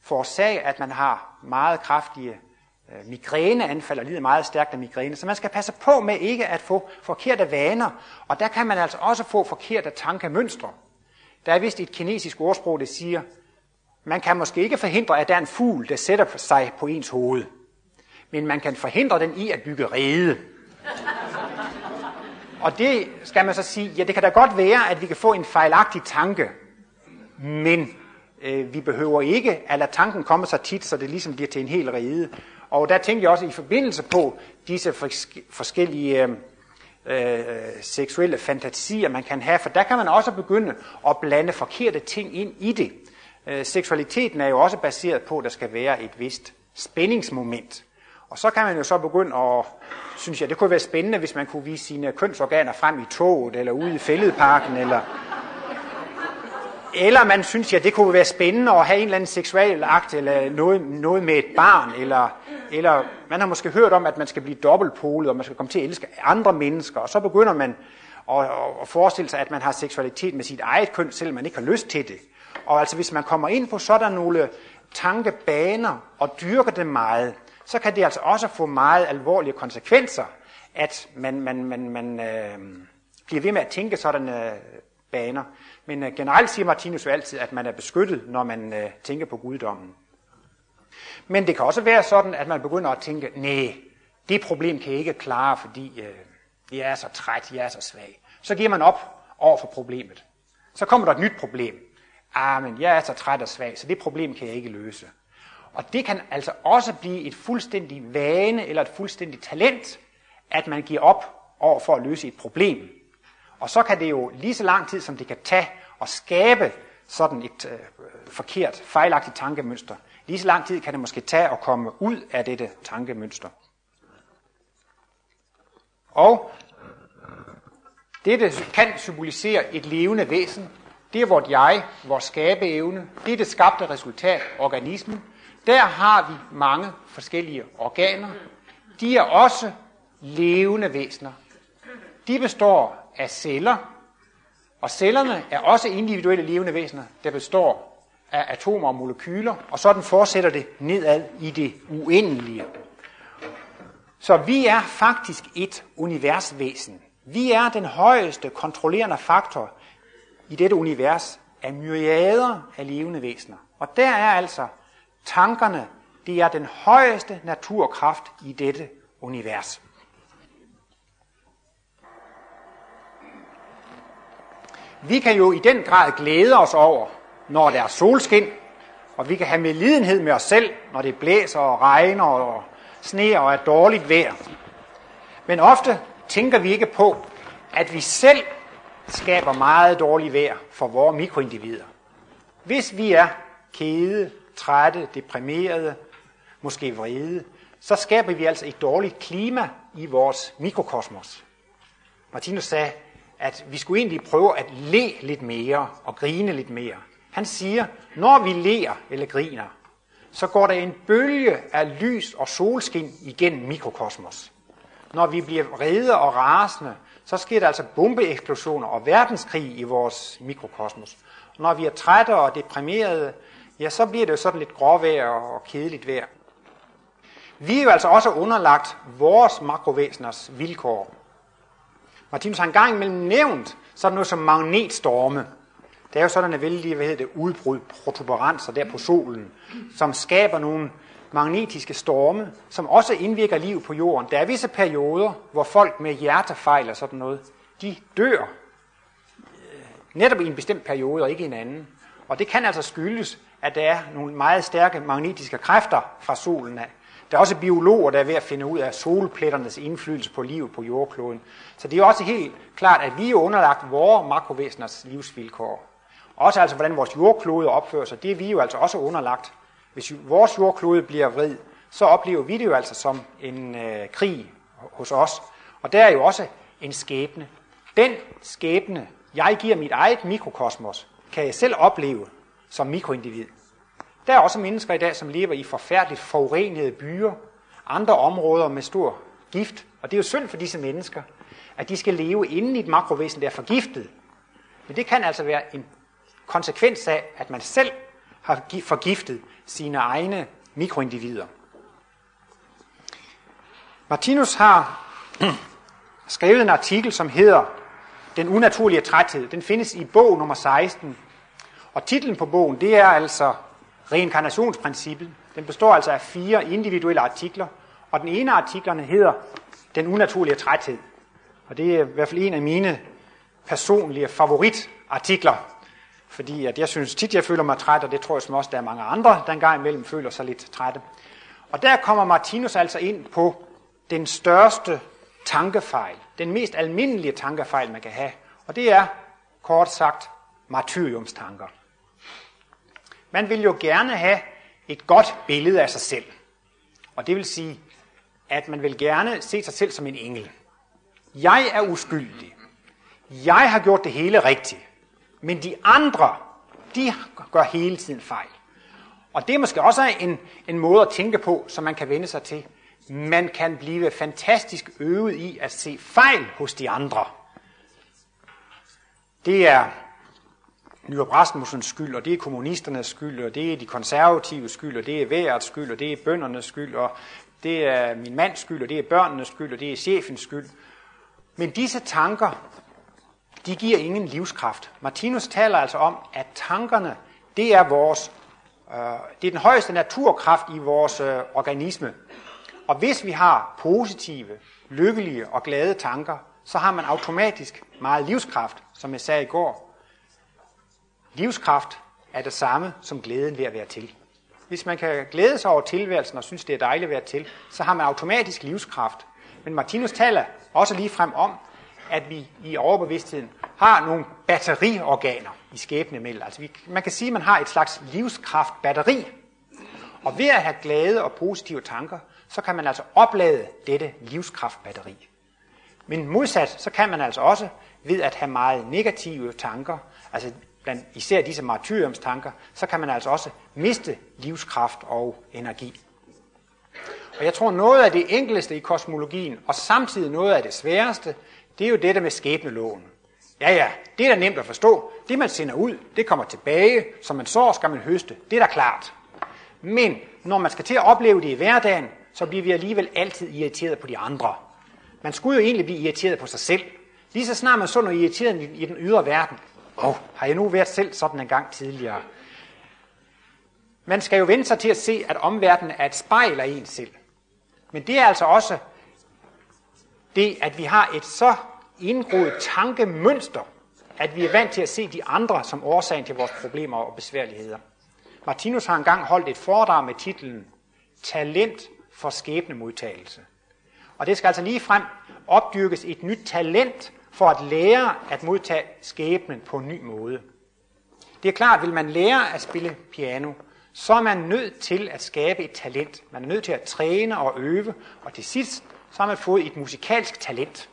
forårsage, at man har meget kraftige øh, migræneanfald og lider meget stærkt af migræne. Så man skal passe på med ikke at få forkerte vaner, og der kan man altså også få forkerte tankemønstre. Der er vist et kinesisk ordsprog, der siger, man kan måske ikke forhindre, at der er en fugl, der sætter sig på ens hoved, men man kan forhindre den i at bygge rede. Og det skal man så sige, ja det kan da godt være, at vi kan få en fejlagtig tanke, men øh, vi behøver ikke at lade tanken komme så tit, så det ligesom bliver til en hel rede. Og der tænkte jeg også i forbindelse på disse forskellige øh, øh, seksuelle fantasier, man kan have, for der kan man også begynde at blande forkerte ting ind i det. Øh, seksualiteten er jo også baseret på, at der skal være et vist spændingsmoment. Og så kan man jo så begynde at, synes jeg, det kunne være spændende, hvis man kunne vise sine kønsorganer frem i toget, eller ude i fældeparken, eller eller man synes, ja, det kunne være spændende at have en eller anden seksuel akt, eller noget, noget med et barn, eller, eller man har måske hørt om, at man skal blive dobbeltpolet, og man skal komme til at elske andre mennesker, og så begynder man at, at forestille sig, at man har seksualitet med sit eget køn, selvom man ikke har lyst til det. Og altså, hvis man kommer ind på sådan nogle tankebaner og dyrker det meget, så kan det altså også få meget alvorlige konsekvenser, at man, man, man, man øh, bliver ved med at tænke sådan øh, baner. Men øh, generelt siger Martinus jo altid, at man er beskyttet, når man øh, tænker på guddommen. Men det kan også være sådan, at man begynder at tænke, nej, det problem kan jeg ikke klare, fordi øh, jeg er så træt, jeg er så svag. Så giver man op over for problemet. Så kommer der et nyt problem. Ah, men jeg er så træt og svag, så det problem kan jeg ikke løse. Og det kan altså også blive et fuldstændig vane eller et fuldstændigt talent, at man giver op over for at løse et problem. Og så kan det jo lige så lang tid, som det kan tage at skabe sådan et øh, forkert, fejlagtigt tankemønster, lige så lang tid kan det måske tage at komme ud af dette tankemønster. Og dette kan symbolisere et levende væsen. Det er vort jeg, vores skabeevne. Det er det skabte resultat, organismen. Der har vi mange forskellige organer. De er også levende væsener. De består af celler, og cellerne er også individuelle levende væsener, der består af atomer og molekyler, og sådan fortsætter det nedad i det uendelige. Så vi er faktisk et universvæsen. Vi er den højeste kontrollerende faktor i dette univers af myriader af levende væsener. Og der er altså tankerne, det er den højeste naturkraft i dette univers. Vi kan jo i den grad glæde os over, når der er solskin, og vi kan have medlidenhed med os selv, når det blæser og regner og sne og er dårligt vejr. Men ofte tænker vi ikke på, at vi selv skaber meget dårligt vejr for vores mikroindivider. Hvis vi er kede, trætte, deprimerede, måske vrede, så skaber vi altså et dårligt klima i vores mikrokosmos. Martinus sagde, at vi skulle egentlig prøve at le lidt mere og grine lidt mere. Han siger, når vi ler eller griner, så går der en bølge af lys og solskin igennem mikrokosmos. Når vi bliver vrede og rasende, så sker der altså bombeeksplosioner og verdenskrig i vores mikrokosmos. Og når vi er trætte og deprimerede, ja, så bliver det jo sådan lidt gråvejr og kedeligt vejr. Vi er jo altså også underlagt vores makrovæseners vilkår. Martinus har engang imellem nævnt sådan noget som magnetstorme. Det er jo sådan en vældig, hvad hedder det, udbrud, protuberanser der på solen, som skaber nogle magnetiske storme, som også indvirker liv på jorden. Der er visse perioder, hvor folk med hjertefejl og sådan noget, de dør øh, netop i en bestemt periode og ikke i en anden. Og det kan altså skyldes, at der er nogle meget stærke magnetiske kræfter fra solen af. Der er også biologer, der er ved at finde ud af solpletternes indflydelse på livet på jordkloden. Så det er også helt klart, at vi er underlagt vores makrovæseners livsvilkår. Også altså, hvordan vores jordklode opfører sig, det er vi jo altså også underlagt. Hvis vores jordklode bliver vrid, så oplever vi det jo altså som en øh, krig hos os. Og der er jo også en skæbne. Den skæbne, jeg giver mit eget mikrokosmos, kan jeg selv opleve som mikroindivid. Der er også mennesker i dag, som lever i forfærdeligt forurenede byer, andre områder med stor gift. Og det er jo synd for disse mennesker, at de skal leve inden i et makrovæsen, der er forgiftet. Men det kan altså være en konsekvens af, at man selv har forgiftet sine egne mikroindivider. Martinus har skrevet en artikel, som hedder Den unaturlige træthed. Den findes i bog nummer 16. Og titlen på bogen, det er altså Reinkarnationsprincippet. Den består altså af fire individuelle artikler, og den ene af artiklerne hedder Den unaturlige træthed. Og det er i hvert fald en af mine personlige favoritartikler, fordi at jeg synes tit, jeg føler mig træt, og det tror jeg som også, der er mange andre, der engang imellem føler sig lidt trætte. Og der kommer Martinus altså ind på den største tankefejl, den mest almindelige tankefejl, man kan have. Og det er, kort sagt, martyriumstanker. Man vil jo gerne have et godt billede af sig selv. Og det vil sige, at man vil gerne se sig selv som en engel. Jeg er uskyldig. Jeg har gjort det hele rigtigt. Men de andre, de gør hele tiden fejl. Og det er måske også en, en måde at tænke på, som man kan vende sig til. Man kan blive fantastisk øvet i at se fejl hos de andre. Det er Nyrup Rasmussens skyld, og det er kommunisternes skyld, og det er de konservative skyld, og det er værets skyld, og det er bøndernes skyld, og det er min mands skyld, og det er børnenes skyld, og det er chefens skyld. Men disse tanker, de giver ingen livskraft. Martinus taler altså om, at tankerne, det er vores, øh, det er den højeste naturkraft i vores øh, organisme. Og hvis vi har positive, lykkelige og glade tanker, så har man automatisk meget livskraft, som jeg sagde i går. Livskraft er det samme som glæden ved at være til. Hvis man kan glæde sig over tilværelsen og synes, det er dejligt at være til, så har man automatisk livskraft. Men Martinus taler også lige frem om, at vi i overbevidstheden har nogle batteriorganer i skæbnemidlet. Altså vi, man kan sige, at man har et slags livskraftbatteri. Og ved at have glade og positive tanker, så kan man altså oplade dette livskraftbatteri. Men modsat, så kan man altså også ved at have meget negative tanker, altså blandt især disse martyriumstanker, så kan man altså også miste livskraft og energi. Og jeg tror, noget af det enkleste i kosmologien, og samtidig noget af det sværeste, det er jo det der med skæbneloven. Ja, ja, det er da nemt at forstå. Det, man sender ud, det kommer tilbage. Som man så, skal man høste. Det er da klart. Men når man skal til at opleve det i hverdagen, så bliver vi alligevel altid irriteret på de andre. Man skulle jo egentlig blive irriteret på sig selv. Lige så snart man så noget irriteret i den ydre verden. Åh, oh, har jeg nu været selv sådan en gang tidligere? Man skal jo vende sig til at se, at omverdenen er et spejl af en selv. Men det er altså også det, at vi har et så indgroet tankemønster, at vi er vant til at se de andre som årsagen til vores problemer og besværligheder. Martinus har engang holdt et foredrag med titlen Talent for skæbnemodtagelse. Og det skal altså lige frem opdyrkes et nyt talent for at lære at modtage skæbnen på en ny måde. Det er klart, vil man lære at spille piano, så er man nødt til at skabe et talent. Man er nødt til at træne og øve, og til sidst så har man fået et musikalsk talent.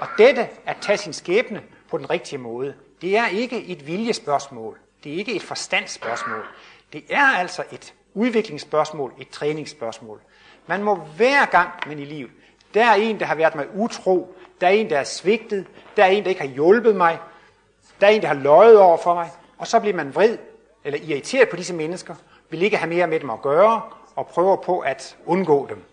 Og dette at tage sin skæbne på den rigtige måde, det er ikke et viljespørgsmål. Det er ikke et forstandsspørgsmål. Det er altså et udviklingsspørgsmål, et træningsspørgsmål. Man må hver gang, man i livet, der er en, der har været mig utro, der er en, der er svigtet, der er en, der ikke har hjulpet mig, der er en, der har løjet over for mig, og så bliver man vred eller irriteret på disse mennesker, vil ikke have mere med dem at gøre, og prøver på at undgå dem.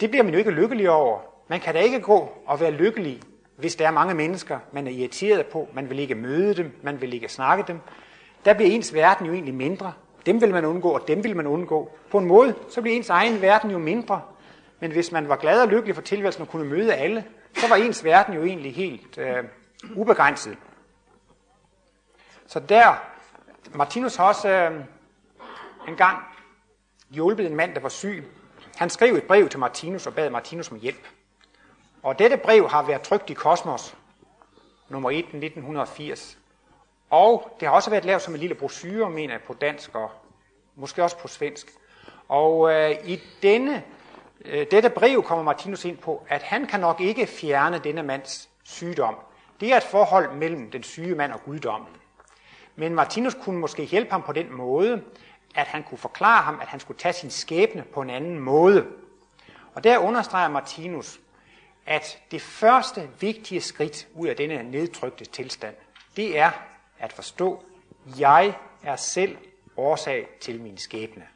Det bliver man jo ikke lykkelig over. Man kan da ikke gå og være lykkelig, hvis der er mange mennesker, man er irriteret på, man vil ikke møde dem, man vil ikke snakke dem. Der bliver ens verden jo egentlig mindre. Dem vil man undgå, og dem vil man undgå. På en måde, så bliver ens egen verden jo mindre. Men hvis man var glad og lykkelig for tilværelsen og kunne møde alle, så var ens verden jo egentlig helt øh, ubegrænset. Så der, Martinus har også øh, en gang hjulpet en mand, der var syg. Han skrev et brev til Martinus og bad Martinus om hjælp. Og dette brev har været trygt i Kosmos, nummer 1, 1980. Og det har også været lavet som en lille brochure, mener jeg, på dansk og måske også på svensk. Og øh, i denne, Øh, dette brev kommer Martinus ind på, at han kan nok ikke fjerne denne mands sygdom. Det er et forhold mellem den syge mand og guddommen. Men Martinus kunne måske hjælpe ham på den måde, at han kunne forklare ham, at han skulle tage sin skæbne på en anden måde. Og der understreger Martinus, at det første vigtige skridt ud af denne nedtrykte tilstand, det er at forstå, jeg er selv årsag til min skæbne.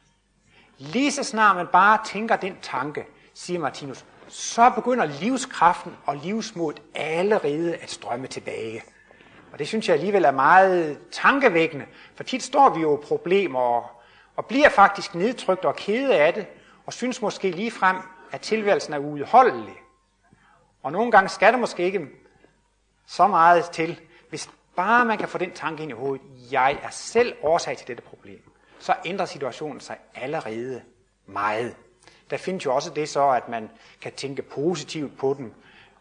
Lige så snart man bare tænker den tanke, siger Martinus, så begynder livskraften og livsmodet allerede at strømme tilbage. Og det synes jeg alligevel er meget tankevækkende, for tit står vi jo problemer og, og bliver faktisk nedtrykt og kede af det, og synes måske lige frem, at tilværelsen er uudholdelig. Og nogle gange skal det måske ikke så meget til, hvis bare man kan få den tanke ind i hovedet, jeg er selv årsag til dette problem, så ændrer situationen sig allerede meget. Der findes jo også det så, at man kan tænke positivt på dem,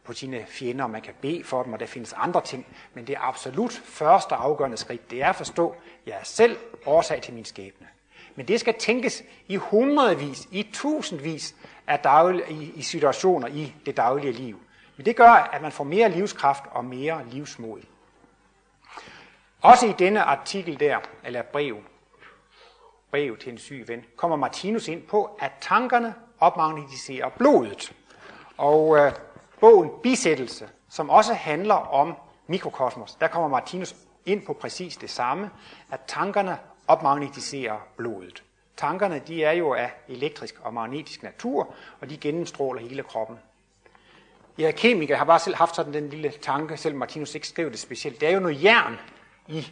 på sine fjender, og man kan bede for dem, og der findes andre ting. Men det absolut første afgørende skridt, det er at forstå, at jeg er selv årsag til min skæbne. Men det skal tænkes i hundredvis, i tusindvis af daglige, i, i situationer i det daglige liv. Men det gør, at man får mere livskraft og mere livsmod. Også i denne artikel der, eller brev, brev til en syg ven, kommer Martinus ind på, at tankerne opmagnetiserer blodet. Og øh, bogen Bisættelse, som også handler om mikrokosmos, der kommer Martinus ind på præcis det samme, at tankerne opmagnetiserer blodet. Tankerne de er jo af elektrisk og magnetisk natur, og de gennemstråler hele kroppen. Jeg er kemiker, har bare selv haft sådan den lille tanke, selvom Martinus ikke skrev det specielt. Der er jo noget jern i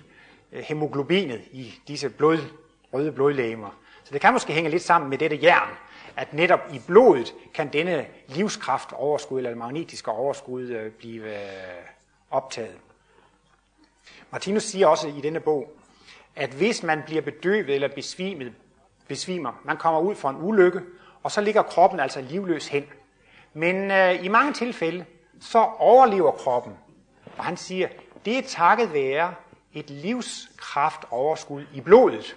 hæmoglobinet, hemoglobinet, i disse blod, røde blodlægemer. Så det kan måske hænge lidt sammen med dette jern, at netop i blodet kan denne livskraft overskud, eller magnetiske overskud, øh, blive øh, optaget. Martinus siger også i denne bog, at hvis man bliver bedøvet eller besvimet, besvimer, man kommer ud for en ulykke, og så ligger kroppen altså livløs hen. Men øh, i mange tilfælde, så overlever kroppen. Og han siger, det er takket være et livskraftoverskud i blodet.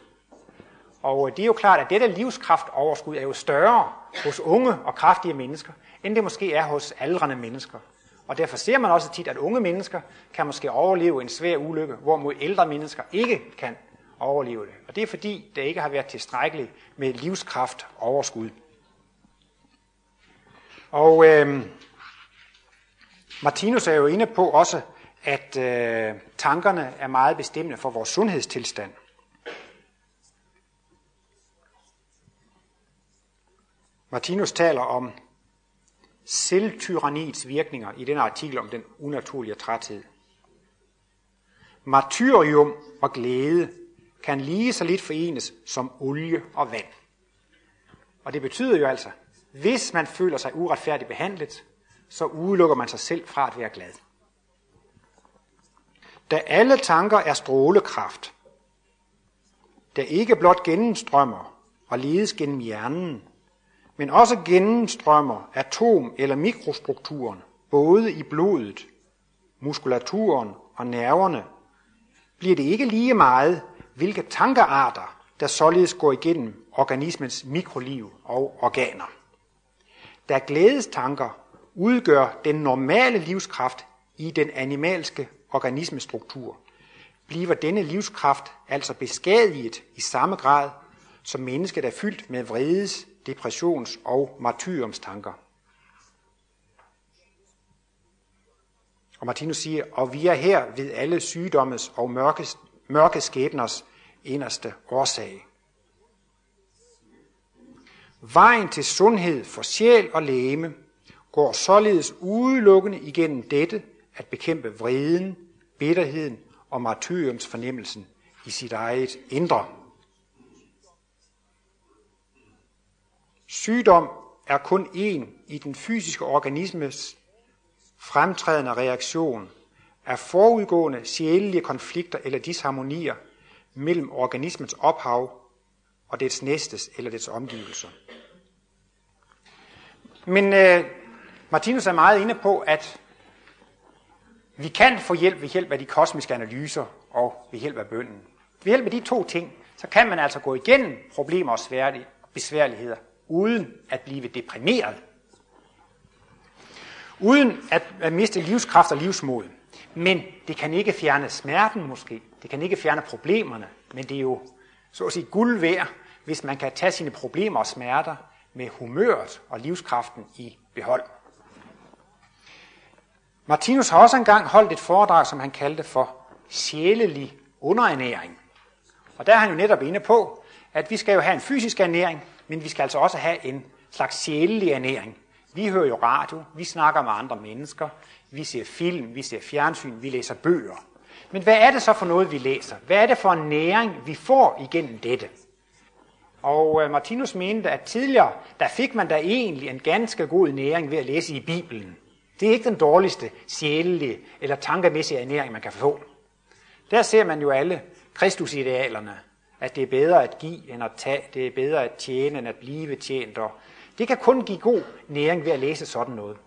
Og øh, det er jo klart, at dette livskraftoverskud er jo større hos unge og kraftige mennesker, end det måske er hos aldrende mennesker. Og derfor ser man også tit, at unge mennesker kan måske overleve en svær ulykke, hvorimod ældre mennesker ikke kan overleve det. Og det er fordi, der ikke har været tilstrækkeligt med livskraft overskud. Og øh, Martinus er jo inde på også, at øh, tankerne er meget bestemmende for vores sundhedstilstand. Martinus taler om selvtyranniets virkninger i den artikel om den unaturlige træthed. Martyrium og glæde kan lige så lidt forenes som olie og vand. Og det betyder jo altså, hvis man føler sig uretfærdigt behandlet, så udelukker man sig selv fra at være glad. Da alle tanker er strålekraft, der ikke blot gennemstrømmer og ledes gennem hjernen, men også gennemstrømmer atom- eller mikrostrukturen, både i blodet, muskulaturen og nerverne, bliver det ikke lige meget, hvilke tankearter, der således går igennem organismens mikroliv og organer. Da glædestanker udgør den normale livskraft i den animalske organismestruktur, bliver denne livskraft altså beskadiget i samme grad, som mennesket er fyldt med vredes, depressions- og martyrumstanker. Og Martinus siger, og vi er her ved alle sygdommes og mørke, mørke skæbners inderste årsag. Vejen til sundhed for sjæl og læme går således udelukkende igennem dette at bekæmpe vreden, bitterheden og martyriums fornemmelsen i sit eget indre. Sygdom er kun en i den fysiske organismes fremtrædende reaktion af forudgående sjælelige konflikter eller disharmonier mellem organismens ophav og dets næstes eller dets omgivelser. Men øh, Martinus er meget inde på, at vi kan få hjælp ved hjælp af de kosmiske analyser og ved hjælp af bønden. Ved hjælp af de to ting, så kan man altså gå igennem problemer og besværligheder, uden at blive deprimeret. Uden at, at miste livskraft og livsmod. Men det kan ikke fjerne smerten måske. Det kan ikke fjerne problemerne. Men det er jo så at sige guld værd, hvis man kan tage sine problemer og smerter med humøret og livskraften i behold. Martinus har også engang holdt et foredrag, som han kaldte for sjælelig underernæring. Og der er han jo netop inde på, at vi skal jo have en fysisk ernæring, men vi skal altså også have en slags sjælelig ernæring. Vi hører jo radio, vi snakker med andre mennesker, vi ser film, vi ser fjernsyn, vi læser bøger. Men hvad er det så for noget, vi læser? Hvad er det for en næring, vi får igennem dette? Og øh, Martinus mente, at tidligere, der fik man da egentlig en ganske god næring ved at læse i Bibelen. Det er ikke den dårligste sjælelige eller tankemæssige ernæring, man kan få. Der ser man jo alle kristusidealerne, at det er bedre at give end at tage, det er bedre at tjene end at blive tjent, og det kan kun give god næring ved at læse sådan noget.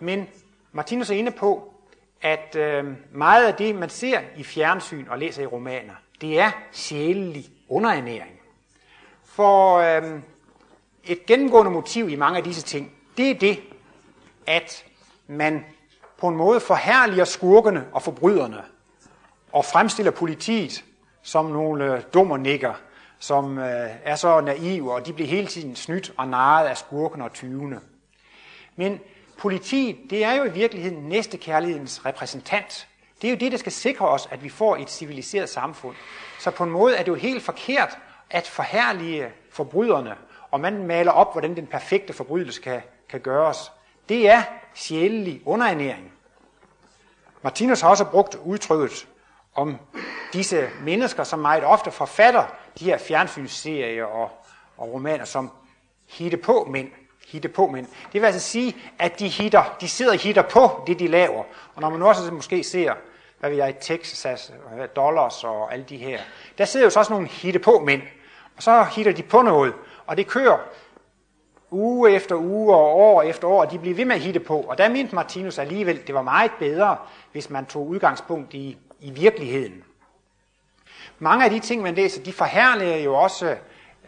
Men Martinus er inde på, at øh, meget af det, man ser i fjernsyn og læser i romaner, det er sjælelig underernæring. For øh, et gennemgående motiv i mange af disse ting, det er det, at man på en måde forherliger skurkene og forbryderne, og fremstiller politiet som nogle øh, nikker, som øh, er så naive, og de bliver hele tiden snydt og narret af skurken og tyvene. Men politiet, det er jo i virkeligheden næstekærlighedens repræsentant. Det er jo det, der skal sikre os, at vi får et civiliseret samfund. Så på en måde er det jo helt forkert at forherlige forbryderne, og man maler op, hvordan den perfekte forbrydelse kan, kan gøres. Det er sjælelig underernæring. Martinus har også brugt udtrykket om disse mennesker, som meget ofte forfatter de her fjernsynsserier og, og romaner som hitte på mænd. Hitte på mænd. Det vil altså sige, at de, hitter, de sidder og hitter på det, de laver. Og når man nu også måske ser, hvad vi jeg, Texas, øh, dollars og alle de her, der sidder jo så også nogle hitte på mænd. Og så hitter de på noget, og det kører uge efter uge og år efter år, og de bliver ved med at hitte på. Og der mente Martinus alligevel, det var meget bedre, hvis man tog udgangspunkt i, i virkeligheden. Mange af de ting, man læser, de forhærliger jo også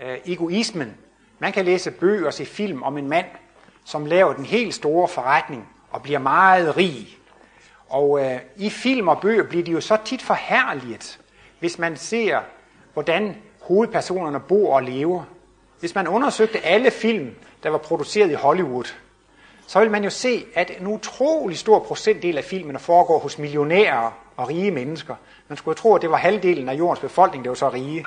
øh, egoismen. Man kan læse bøger og se film om en mand, som laver den helt store forretning og bliver meget rig. Og øh, i film og bøger bliver de jo så tit forhærliget, hvis man ser, hvordan hovedpersonerne bor og lever. Hvis man undersøgte alle film, der var produceret i Hollywood, så vil man jo se, at en utrolig stor procentdel af filmene foregår hos millionærer og rige mennesker. Man skulle tro, at det var halvdelen af jordens befolkning, der var så rige.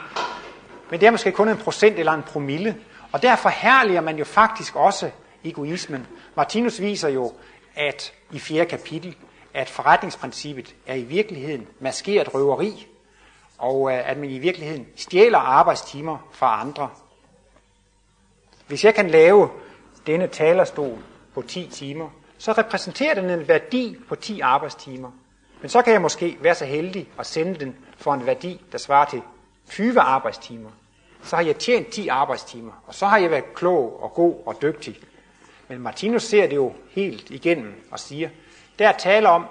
Men det er måske kun en procent eller en promille. Og derfor herliger man jo faktisk også egoismen. Martinus viser jo, at i fjerde kapitel, at forretningsprincippet er i virkeligheden maskeret røveri, og øh, at man i virkeligheden stjæler arbejdstimer fra andre. Hvis jeg kan lave denne talerstol på 10 timer, så repræsenterer den en værdi på 10 arbejdstimer. Men så kan jeg måske være så heldig at sende den for en værdi, der svarer til 20 arbejdstimer. Så har jeg tjent 10 arbejdstimer, og så har jeg været klog og god og dygtig. Men Martinus ser det jo helt igennem og siger, der taler om,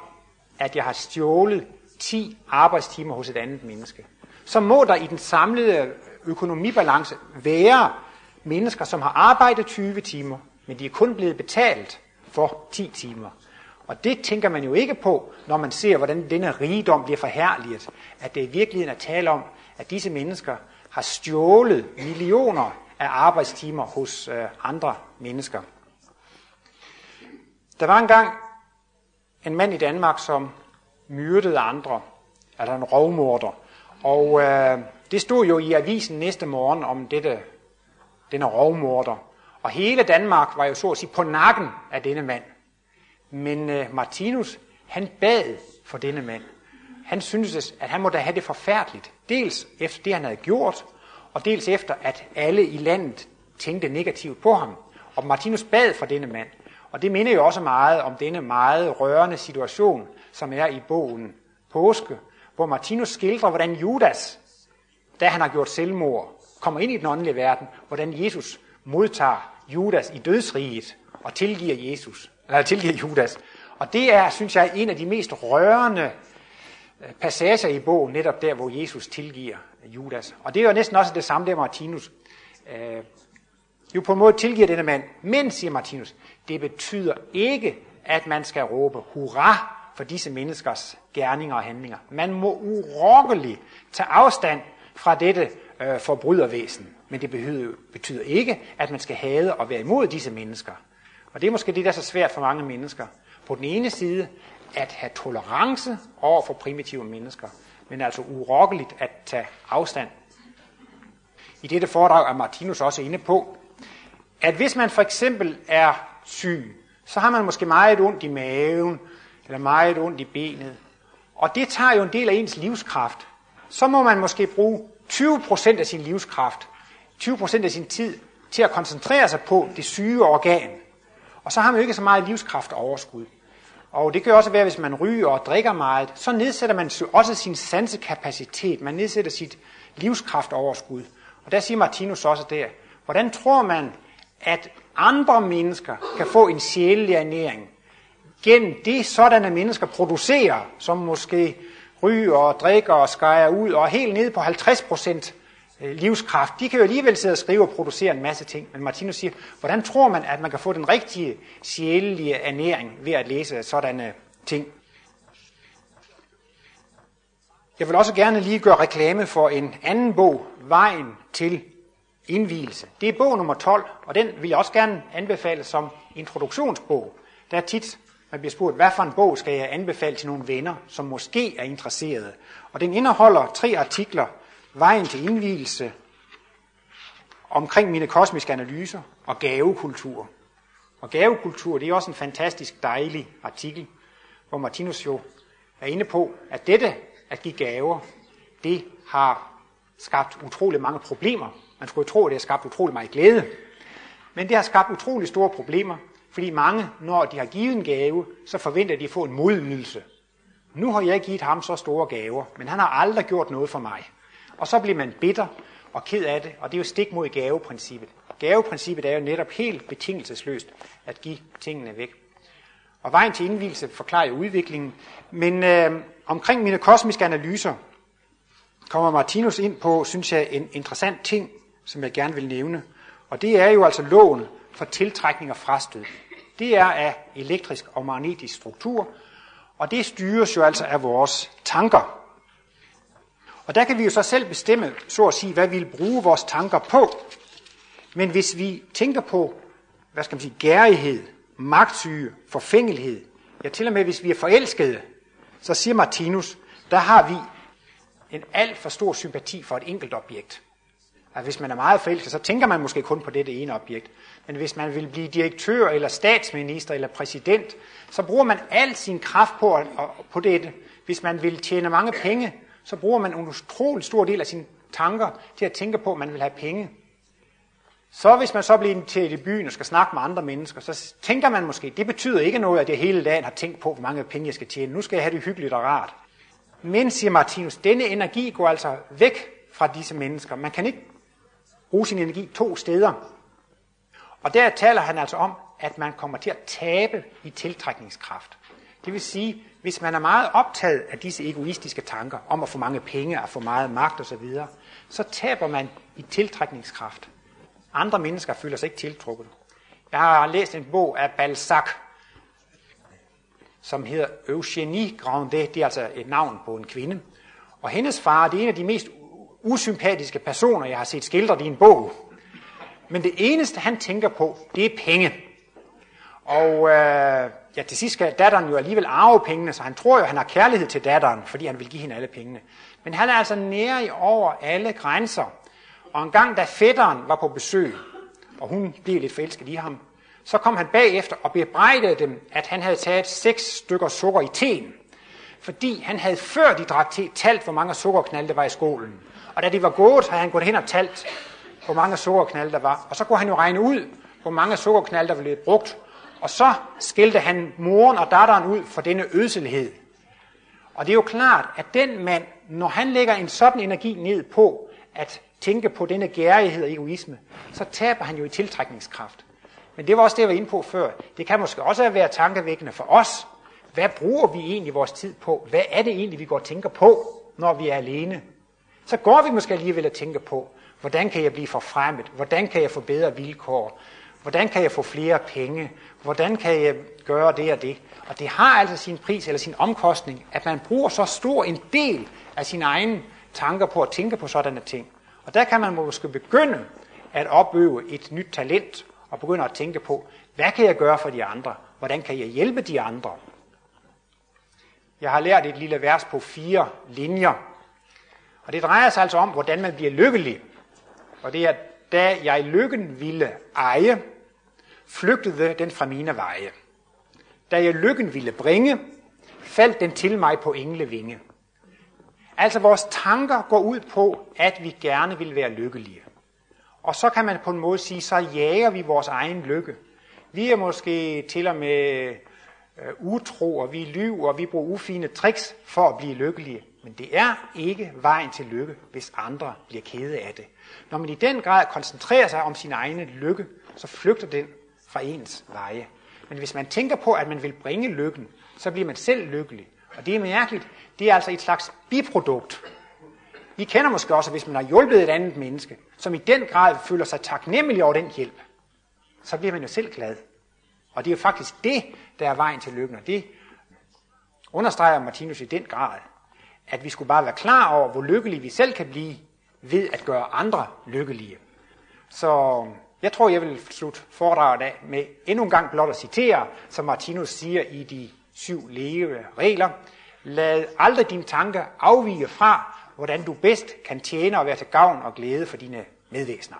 at jeg har stjålet 10 arbejdstimer hos et andet menneske. Så må der i den samlede økonomibalance være mennesker, som har arbejdet 20 timer, men de er kun blevet betalt for 10 timer. Og det tænker man jo ikke på, når man ser, hvordan denne rigdom bliver forherliget. At det i virkeligheden er tale om, at disse mennesker har stjålet millioner af arbejdstimer hos øh, andre mennesker. Der var engang en mand i Danmark, som myrdede andre, altså en rovmorder. Og øh, det stod jo i avisen næste morgen om dette, denne rovmorder. Og hele Danmark var jo så at sige på nakken af denne mand. Men øh, Martinus, han bad for denne mand. Han syntes, at han måtte have det forfærdeligt. Dels efter det, han havde gjort, og dels efter, at alle i landet tænkte negativt på ham. Og Martinus bad for denne mand. Og det minder jo også meget om denne meget rørende situation, som er i bogen Påske, hvor Martinus skildrer, hvordan Judas, da han har gjort selvmord, kommer ind i den åndelige verden, hvordan Jesus modtager Judas i dødsriget og tilgiver Jesus, eller tilgiver Judas. Og det er, synes jeg, en af de mest rørende øh, passager i bogen, netop der, hvor Jesus tilgiver Judas. Og det er jo næsten også det samme der Martinus. Øh, jo på en måde tilgiver denne mand. Men, siger Martinus, det betyder ikke, at man skal råbe hurra for disse menneskers gerninger og handlinger. Man må urokkeligt tage afstand fra dette øh, forbrydervæsen. Men det betyder, betyder ikke, at man skal hade og være imod disse mennesker. Og det er måske det, der er så svært for mange mennesker. På den ene side at have tolerance over for primitive mennesker, men altså urokkeligt at tage afstand. I dette foredrag er Martinus også inde på, at hvis man for eksempel er syg, så har man måske meget ondt i maven, eller meget ondt i benet. Og det tager jo en del af ens livskraft. Så må man måske bruge 20% af sin livskraft, 20% af sin tid, til at koncentrere sig på det syge organ. Og så har man jo ikke så meget livskraft og overskud. Og det kan jo også være, hvis man ryger og drikker meget, så nedsætter man også sin sansekapacitet. Man nedsætter sit livskraft overskud. Og der siger Martinus også der, hvordan tror man, at andre mennesker kan få en sjælelig ernæring gennem det, sådanne mennesker producerer, som måske ryger og drikker og skærer ud, og helt ned på 50 procent Øh, livskraft. De kan jo alligevel sidde og skrive og producere en masse ting. Men Martinus siger, hvordan tror man, at man kan få den rigtige sjælelige ernæring ved at læse sådanne ting? Jeg vil også gerne lige gøre reklame for en anden bog, Vejen til indvielse. Det er bog nummer 12, og den vil jeg også gerne anbefale som introduktionsbog. Der er tit, man bliver spurgt, hvad for en bog skal jeg anbefale til nogle venner, som måske er interesserede. Og den indeholder tre artikler, Vejen til indvielse, omkring mine kosmiske analyser og gavekultur. Og gavekultur, det er også en fantastisk dejlig artikel, hvor Martinus jo er inde på, at dette at give gaver, det har skabt utrolig mange problemer man skulle jo tro, at det har skabt utrolig meget glæde. Men det har skabt utrolig store problemer, fordi mange, når de har givet en gave, så forventer de at få en modydelse. Nu har jeg givet ham så store gaver, men han har aldrig gjort noget for mig. Og så bliver man bitter og ked af det, og det er jo stik mod gaveprincippet. Gaveprincippet er jo netop helt betingelsesløst at give tingene væk. Og vejen til indvielse forklarer jo udviklingen. Men øh, omkring mine kosmiske analyser kommer Martinus ind på, synes jeg, en interessant ting, som jeg gerne vil nævne. Og det er jo altså loven for tiltrækning og frastød. Det er af elektrisk og magnetisk struktur, og det styres jo altså af vores tanker. Og der kan vi jo så selv bestemme, så at sige, hvad vi vil bruge vores tanker på. Men hvis vi tænker på, hvad skal man sige, gærighed, magtsyge, forfængelighed, ja til og med hvis vi er forelskede, så siger Martinus, der har vi en alt for stor sympati for et enkelt objekt. At hvis man er meget forelsket, så tænker man måske kun på dette ene objekt. Men hvis man vil blive direktør, eller statsminister, eller præsident, så bruger man al sin kraft på, på dette. Hvis man vil tjene mange penge, så bruger man en utrolig stor del af sine tanker til at tænke på, at man vil have penge. Så hvis man så bliver inviteret i byen og skal snakke med andre mennesker, så tænker man måske, det betyder ikke noget, at jeg hele dagen har tænkt på, hvor mange penge jeg skal tjene. Nu skal jeg have det hyggeligt og rart. Men, siger Martinus, denne energi går altså væk fra disse mennesker. Man kan ikke bruge sin energi to steder. Og der taler han altså om, at man kommer til at tabe i tiltrækningskraft. Det vil sige, hvis man er meget optaget af disse egoistiske tanker om at få mange penge, og få meget magt osv., så taber man i tiltrækningskraft. Andre mennesker føler sig ikke tiltrukket. Jeg har læst en bog af Balzac, som hedder Eugenie Grandet. Det er altså et navn på en kvinde. Og hendes far, det er en af de mest usympatiske personer, jeg har set skildret i en bog. Men det eneste, han tænker på, det er penge. Og øh, ja, til sidst skal datteren jo alligevel arve pengene, så han tror jo, han har kærlighed til datteren, fordi han vil give hende alle pengene. Men han er altså nære over alle grænser. Og en gang, da fætteren var på besøg, og hun blev lidt forelsket i ham, så kom han bagefter og bebrejdede dem, at han havde taget seks stykker sukker i teen. Fordi han havde før de drak te talt, hvor mange sukkerknalde der var i skolen. Og da de var gået, så havde han gået hen og talt, hvor mange sukkerknalde der var. Og så kunne han jo regne ud, hvor mange sukkerknalde der blev brugt. Og så skilte han moren og datteren ud for denne ødselhed. Og det er jo klart, at den mand, når han lægger en sådan energi ned på at tænke på denne gærighed og egoisme, så taber han jo i tiltrækningskraft. Men det var også det, jeg var inde på før. Det kan måske også være tankevækkende for os. Hvad bruger vi egentlig vores tid på? Hvad er det egentlig, vi går og tænker på, når vi er alene? Så går vi måske alligevel og tænker på, hvordan kan jeg blive forfremmet? Hvordan kan jeg få bedre vilkår? Hvordan kan jeg få flere penge? Hvordan kan jeg gøre det og det? Og det har altså sin pris eller sin omkostning, at man bruger så stor en del af sine egne tanker på at tænke på sådanne ting. Og der kan man måske begynde at opøve et nyt talent og begynde at tænke på, hvad kan jeg gøre for de andre? Hvordan kan jeg hjælpe de andre? Jeg har lært et lille vers på fire linjer. Og det drejer sig altså om, hvordan man bliver lykkelig. Og det er, da jeg lykken ville eje, flygtede den fra mine veje. Da jeg lykken ville bringe, faldt den til mig på englevinge. Altså vores tanker går ud på, at vi gerne vil være lykkelige. Og så kan man på en måde sige, så jager vi vores egen lykke. Vi er måske til og med øh, utro, og vi lyver, og vi bruger ufine tricks for at blive lykkelige. Men det er ikke vejen til lykke, hvis andre bliver kede af det. Når man i den grad koncentrerer sig om sin egen lykke, så flygter den fra ens veje. Men hvis man tænker på, at man vil bringe lykken, så bliver man selv lykkelig. Og det er mærkeligt. Det er altså et slags biprodukt. I kender måske også, at hvis man har hjulpet et andet menneske, som i den grad føler sig taknemmelig over den hjælp, så bliver man jo selv glad. Og det er jo faktisk det, der er vejen til lykken. Og det understreger Martinus i den grad, at vi skulle bare være klar over, hvor lykkelige vi selv kan blive ved at gøre andre lykkelige. Så jeg tror, jeg vil slutte foredraget af med endnu en gang blot at citere, som Martinus siger i de syv leve regler. Lad aldrig din tanke afvige fra, hvordan du bedst kan tjene og være til gavn og glæde for dine medvæsener.